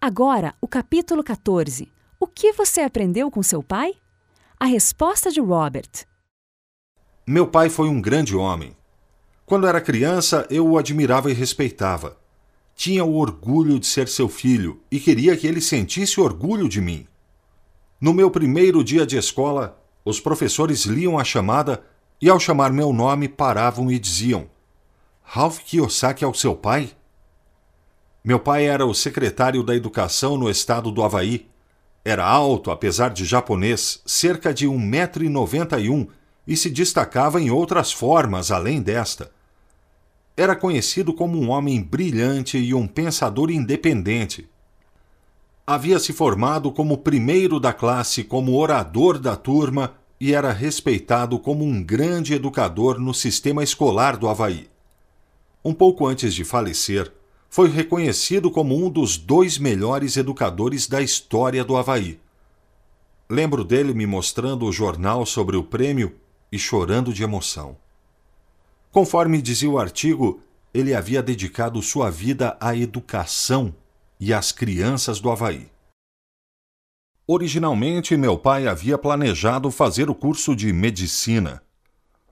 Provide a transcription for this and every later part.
Agora, o capítulo 14. O que você aprendeu com seu pai? A resposta de Robert. Meu pai foi um grande homem. Quando era criança, eu o admirava e respeitava. Tinha o orgulho de ser seu filho e queria que ele sentisse orgulho de mim. No meu primeiro dia de escola, os professores liam a chamada e, ao chamar meu nome, paravam e diziam: Ralph Kiyosaki é o seu pai? Meu pai era o secretário da Educação no estado do Havaí. Era alto, apesar de japonês, cerca de 1,91m e se destacava em outras formas além desta. Era conhecido como um homem brilhante e um pensador independente. Havia se formado como primeiro da classe como orador da turma e era respeitado como um grande educador no sistema escolar do Havaí. Um pouco antes de falecer, foi reconhecido como um dos dois melhores educadores da história do Havaí. Lembro dele me mostrando o jornal sobre o prêmio e chorando de emoção. Conforme dizia o artigo, ele havia dedicado sua vida à educação e às crianças do Havaí. Originalmente, meu pai havia planejado fazer o curso de medicina.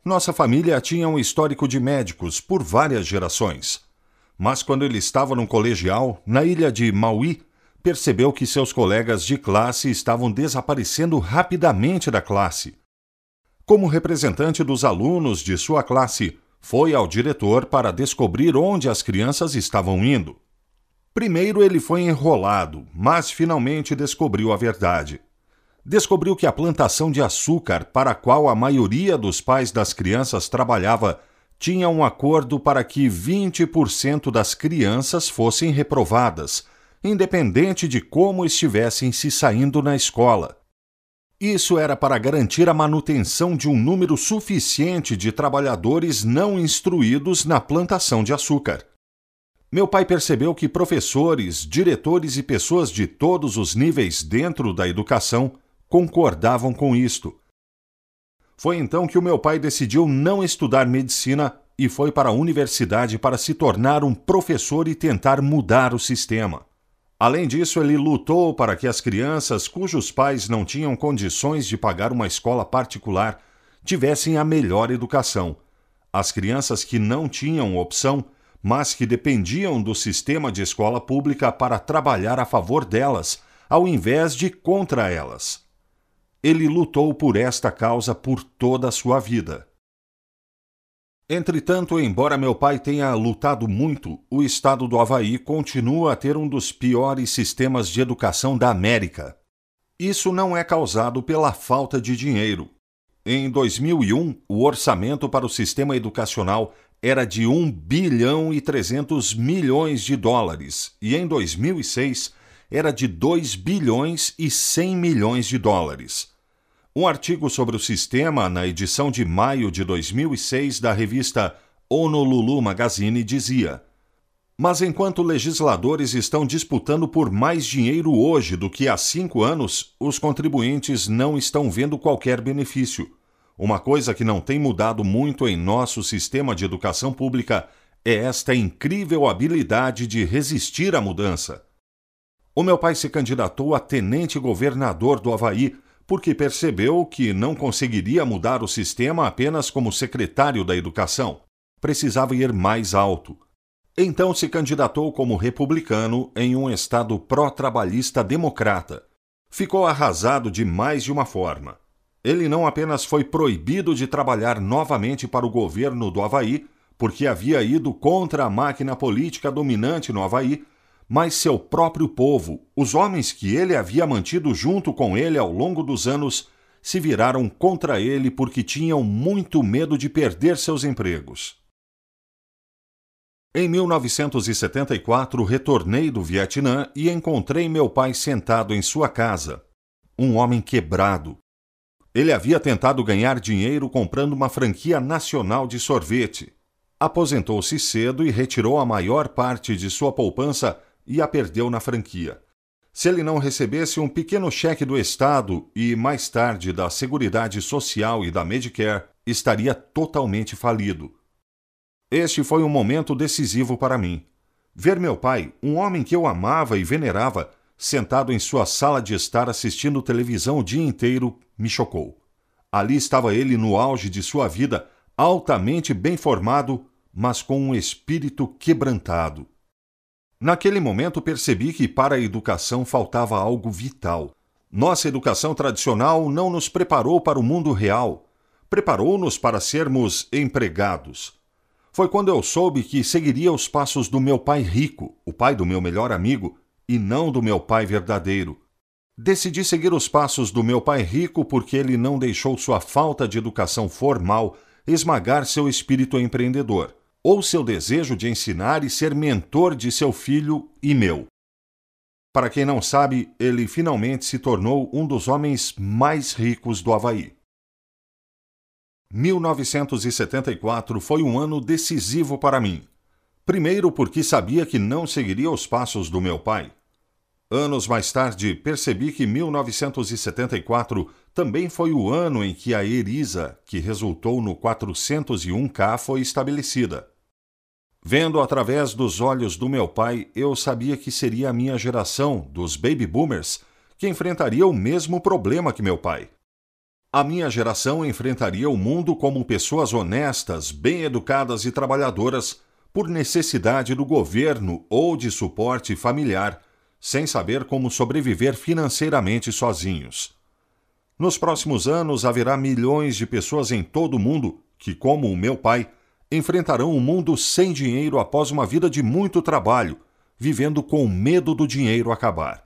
Nossa família tinha um histórico de médicos por várias gerações. Mas quando ele estava no colegial, na ilha de Maui, percebeu que seus colegas de classe estavam desaparecendo rapidamente da classe. Como representante dos alunos de sua classe, foi ao diretor para descobrir onde as crianças estavam indo. Primeiro ele foi enrolado, mas finalmente descobriu a verdade. Descobriu que a plantação de açúcar, para a qual a maioria dos pais das crianças trabalhava, tinha um acordo para que 20% das crianças fossem reprovadas, independente de como estivessem se saindo na escola. Isso era para garantir a manutenção de um número suficiente de trabalhadores não instruídos na plantação de açúcar. Meu pai percebeu que professores, diretores e pessoas de todos os níveis dentro da educação concordavam com isto. Foi então que o meu pai decidiu não estudar medicina e foi para a universidade para se tornar um professor e tentar mudar o sistema. Além disso, ele lutou para que as crianças cujos pais não tinham condições de pagar uma escola particular tivessem a melhor educação. As crianças que não tinham opção mas que dependiam do sistema de escola pública para trabalhar a favor delas, ao invés de contra elas. Ele lutou por esta causa por toda a sua vida. Entretanto, embora meu pai tenha lutado muito, o estado do Havaí continua a ter um dos piores sistemas de educação da América. Isso não é causado pela falta de dinheiro. Em 2001, o orçamento para o sistema educacional era de 1 bilhão e 300 milhões de dólares e em 2006 era de 2 bilhões e 100 milhões de dólares. Um artigo sobre o sistema na edição de maio de 2006 da revista Honolulu Magazine dizia: Mas enquanto legisladores estão disputando por mais dinheiro hoje do que há cinco anos, os contribuintes não estão vendo qualquer benefício. Uma coisa que não tem mudado muito em nosso sistema de educação pública é esta incrível habilidade de resistir à mudança. O meu pai se candidatou a tenente governador do Havaí porque percebeu que não conseguiria mudar o sistema apenas como secretário da educação. Precisava ir mais alto. Então se candidatou como republicano em um estado pró-trabalhista democrata. Ficou arrasado de mais de uma forma ele não apenas foi proibido de trabalhar novamente para o governo do Havaí, porque havia ido contra a máquina política dominante no Havaí, mas seu próprio povo, os homens que ele havia mantido junto com ele ao longo dos anos, se viraram contra ele porque tinham muito medo de perder seus empregos. Em 1974, retornei do Vietnã e encontrei meu pai sentado em sua casa. Um homem quebrado, ele havia tentado ganhar dinheiro comprando uma franquia nacional de sorvete. Aposentou-se cedo e retirou a maior parte de sua poupança e a perdeu na franquia. Se ele não recebesse um pequeno cheque do Estado e, mais tarde, da Seguridade Social e da Medicare, estaria totalmente falido. Este foi um momento decisivo para mim. Ver meu pai, um homem que eu amava e venerava, sentado em sua sala de estar assistindo televisão o dia inteiro, me chocou. Ali estava ele no auge de sua vida, altamente bem formado, mas com um espírito quebrantado. Naquele momento percebi que para a educação faltava algo vital. Nossa educação tradicional não nos preparou para o mundo real, preparou-nos para sermos empregados. Foi quando eu soube que seguiria os passos do meu pai rico, o pai do meu melhor amigo, e não do meu pai verdadeiro. Decidi seguir os passos do meu pai rico porque ele não deixou sua falta de educação formal esmagar seu espírito empreendedor, ou seu desejo de ensinar e ser mentor de seu filho e meu. Para quem não sabe, ele finalmente se tornou um dos homens mais ricos do Havaí. 1974 foi um ano decisivo para mim. Primeiro, porque sabia que não seguiria os passos do meu pai. Anos mais tarde, percebi que 1974 também foi o ano em que a ERISA, que resultou no 401K, foi estabelecida. Vendo através dos olhos do meu pai, eu sabia que seria a minha geração, dos baby boomers, que enfrentaria o mesmo problema que meu pai. A minha geração enfrentaria o mundo como pessoas honestas, bem educadas e trabalhadoras, por necessidade do governo ou de suporte familiar sem saber como sobreviver financeiramente sozinhos. Nos próximos anos haverá milhões de pessoas em todo o mundo que, como o meu pai, enfrentarão um mundo sem dinheiro após uma vida de muito trabalho, vivendo com medo do dinheiro acabar.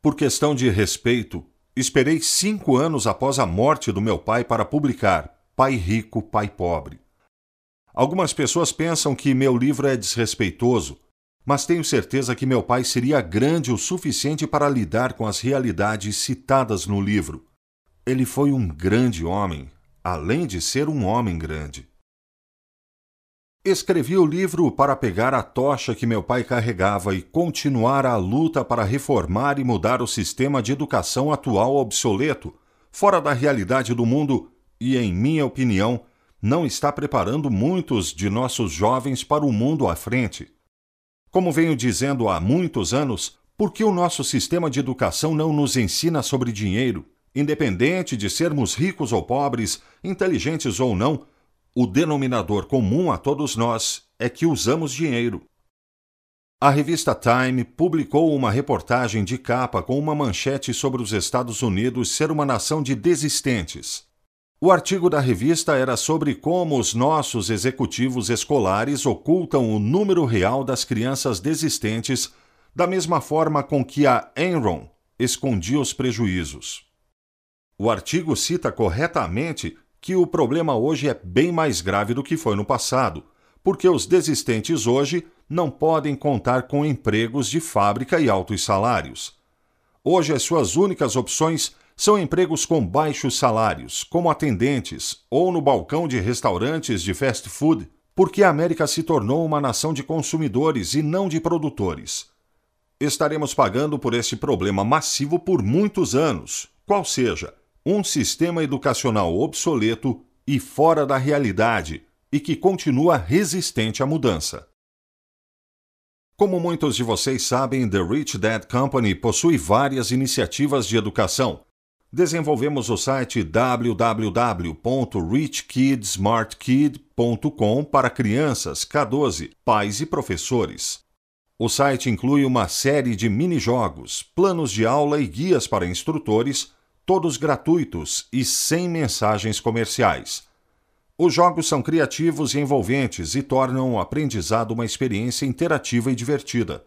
Por questão de respeito, esperei cinco anos após a morte do meu pai para publicar Pai Rico, Pai Pobre. Algumas pessoas pensam que meu livro é desrespeitoso mas tenho certeza que meu pai seria grande o suficiente para lidar com as realidades citadas no livro. Ele foi um grande homem, além de ser um homem grande. Escrevi o livro para pegar a tocha que meu pai carregava e continuar a luta para reformar e mudar o sistema de educação atual obsoleto, fora da realidade do mundo e, em minha opinião, não está preparando muitos de nossos jovens para o mundo à frente. Como venho dizendo há muitos anos, por que o nosso sistema de educação não nos ensina sobre dinheiro? Independente de sermos ricos ou pobres, inteligentes ou não, o denominador comum a todos nós é que usamos dinheiro. A revista Time publicou uma reportagem de capa com uma manchete sobre os Estados Unidos ser uma nação de desistentes. O artigo da revista era sobre como os nossos executivos escolares ocultam o número real das crianças desistentes, da mesma forma com que a Enron escondia os prejuízos. O artigo cita corretamente que o problema hoje é bem mais grave do que foi no passado, porque os desistentes hoje não podem contar com empregos de fábrica e altos salários. Hoje, as suas únicas opções são empregos com baixos salários, como atendentes ou no balcão de restaurantes de fast food, porque a América se tornou uma nação de consumidores e não de produtores. Estaremos pagando por esse problema massivo por muitos anos, qual seja, um sistema educacional obsoleto e fora da realidade e que continua resistente à mudança. Como muitos de vocês sabem, The Rich Dad Company possui várias iniciativas de educação, desenvolvemos o site www.richkidsmartkid.com para crianças, K12, pais e professores. O site inclui uma série de mini-jogos, planos de aula e guias para instrutores, todos gratuitos e sem mensagens comerciais. Os jogos são criativos e envolventes e tornam o aprendizado uma experiência interativa e divertida.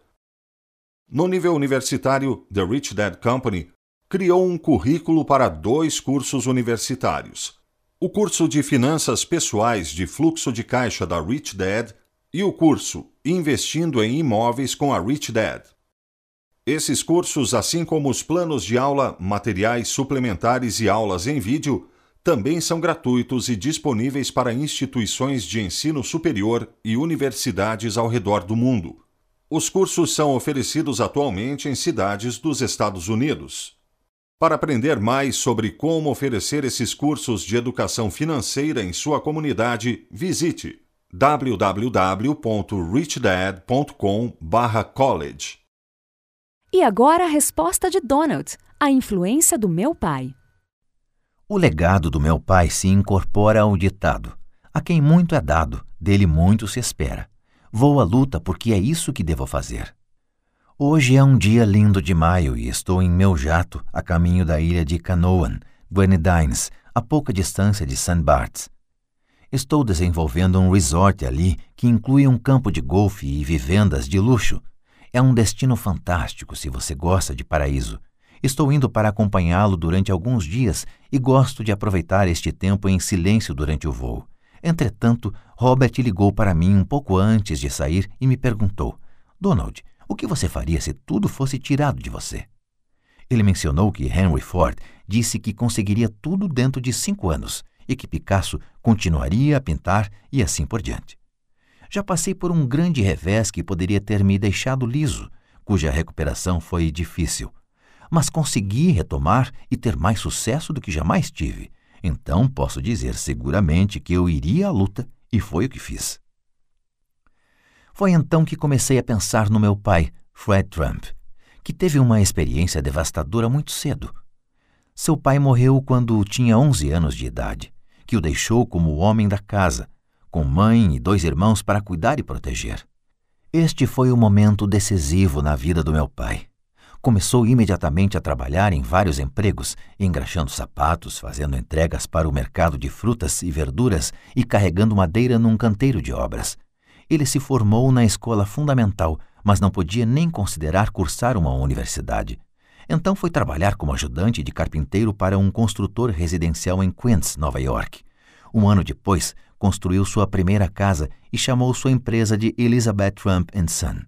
No nível universitário, The Rich Dad Company criou um currículo para dois cursos universitários: o curso de Finanças Pessoais de Fluxo de Caixa da Rich Dad e o curso Investindo em Imóveis com a Rich Dad. Esses cursos, assim como os planos de aula, materiais suplementares e aulas em vídeo, também são gratuitos e disponíveis para instituições de ensino superior e universidades ao redor do mundo. Os cursos são oferecidos atualmente em cidades dos Estados Unidos, para aprender mais sobre como oferecer esses cursos de educação financeira em sua comunidade, visite www.richdad.com/college. E agora a resposta de Donald: a influência do meu pai. O legado do meu pai se incorpora ao ditado: a quem muito é dado, dele muito se espera. Vou à luta porque é isso que devo fazer. Hoje é um dia lindo de maio e estou em meu jato a caminho da ilha de Canoan, Grenadines, a pouca distância de St. Barts. Estou desenvolvendo um resort ali que inclui um campo de golfe e vivendas de luxo. É um destino fantástico se você gosta de paraíso. Estou indo para acompanhá-lo durante alguns dias e gosto de aproveitar este tempo em silêncio durante o voo. Entretanto, Robert ligou para mim um pouco antes de sair e me perguntou: Donald, o que você faria se tudo fosse tirado de você? Ele mencionou que Henry Ford disse que conseguiria tudo dentro de cinco anos e que Picasso continuaria a pintar e assim por diante. Já passei por um grande revés que poderia ter me deixado liso, cuja recuperação foi difícil. Mas consegui retomar e ter mais sucesso do que jamais tive. Então posso dizer seguramente que eu iria à luta e foi o que fiz. Foi então que comecei a pensar no meu pai, Fred Trump, que teve uma experiência devastadora muito cedo. Seu pai morreu quando tinha 11 anos de idade que o deixou como o homem da casa, com mãe e dois irmãos para cuidar e proteger. Este foi o momento decisivo na vida do meu pai. Começou imediatamente a trabalhar em vários empregos, engraxando sapatos, fazendo entregas para o mercado de frutas e verduras e carregando madeira num canteiro de obras. Ele se formou na escola fundamental, mas não podia nem considerar cursar uma universidade. Então foi trabalhar como ajudante de carpinteiro para um construtor residencial em Queens, Nova York. Um ano depois, construiu sua primeira casa e chamou sua empresa de Elizabeth Trump Son.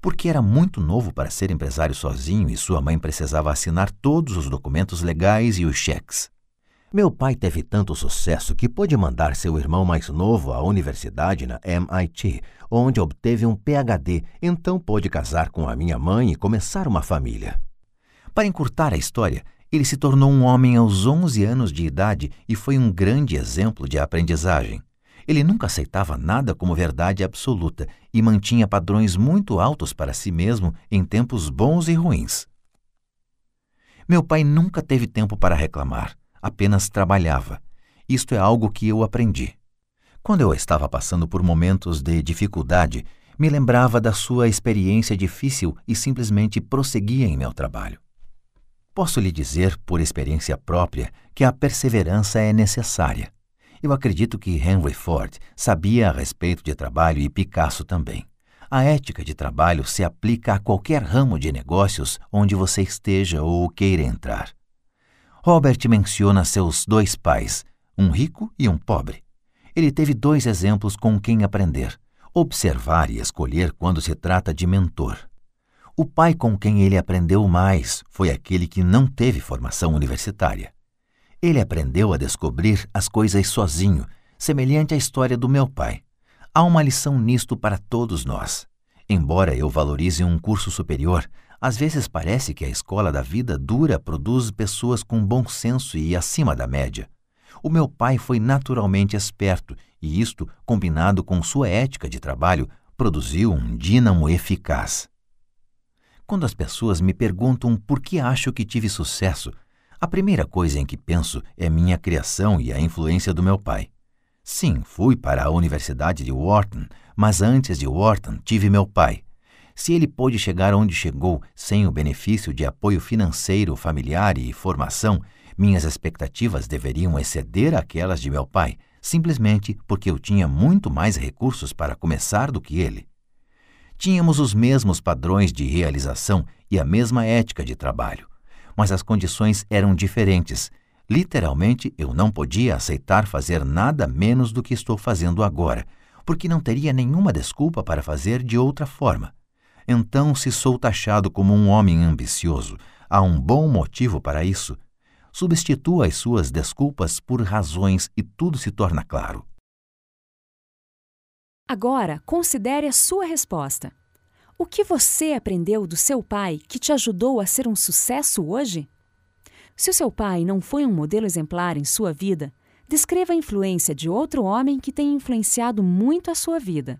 Porque era muito novo para ser empresário sozinho e sua mãe precisava assinar todos os documentos legais e os cheques. Meu pai teve tanto sucesso que pôde mandar seu irmão mais novo à universidade na MIT, onde obteve um PhD, então pôde casar com a minha mãe e começar uma família. Para encurtar a história, ele se tornou um homem aos 11 anos de idade e foi um grande exemplo de aprendizagem. Ele nunca aceitava nada como verdade absoluta e mantinha padrões muito altos para si mesmo em tempos bons e ruins. Meu pai nunca teve tempo para reclamar, apenas trabalhava. Isto é algo que eu aprendi. Quando eu estava passando por momentos de dificuldade, me lembrava da sua experiência difícil e simplesmente prosseguia em meu trabalho. Posso lhe dizer, por experiência própria, que a perseverança é necessária. Eu acredito que Henry Ford sabia a respeito de trabalho e Picasso também. A ética de trabalho se aplica a qualquer ramo de negócios onde você esteja ou queira entrar. Robert menciona seus dois pais, um rico e um pobre. Ele teve dois exemplos com quem aprender, observar e escolher quando se trata de mentor. O pai com quem ele aprendeu mais foi aquele que não teve formação universitária. Ele aprendeu a descobrir as coisas sozinho, semelhante à história do meu pai. Há uma lição nisto para todos nós. Embora eu valorize um curso superior, às vezes parece que a escola da vida dura produz pessoas com bom senso e acima da média. O meu pai foi naturalmente esperto e isto, combinado com sua ética de trabalho, produziu um dínamo eficaz. Quando as pessoas me perguntam por que acho que tive sucesso, a primeira coisa em que penso é minha criação e a influência do meu pai. Sim, fui para a Universidade de Wharton, mas antes de Wharton tive meu pai. Se ele pôde chegar onde chegou sem o benefício de apoio financeiro, familiar e formação, minhas expectativas deveriam exceder aquelas de meu pai, simplesmente porque eu tinha muito mais recursos para começar do que ele. Tínhamos os mesmos padrões de realização e a mesma ética de trabalho, mas as condições eram diferentes. Literalmente, eu não podia aceitar fazer nada menos do que estou fazendo agora, porque não teria nenhuma desculpa para fazer de outra forma. Então, se sou taxado como um homem ambicioso, há um bom motivo para isso. Substitua as suas desculpas por razões e tudo se torna claro. Agora, considere a sua resposta. O que você aprendeu do seu pai que te ajudou a ser um sucesso hoje? Se o seu pai não foi um modelo exemplar em sua vida, descreva a influência de outro homem que tenha influenciado muito a sua vida.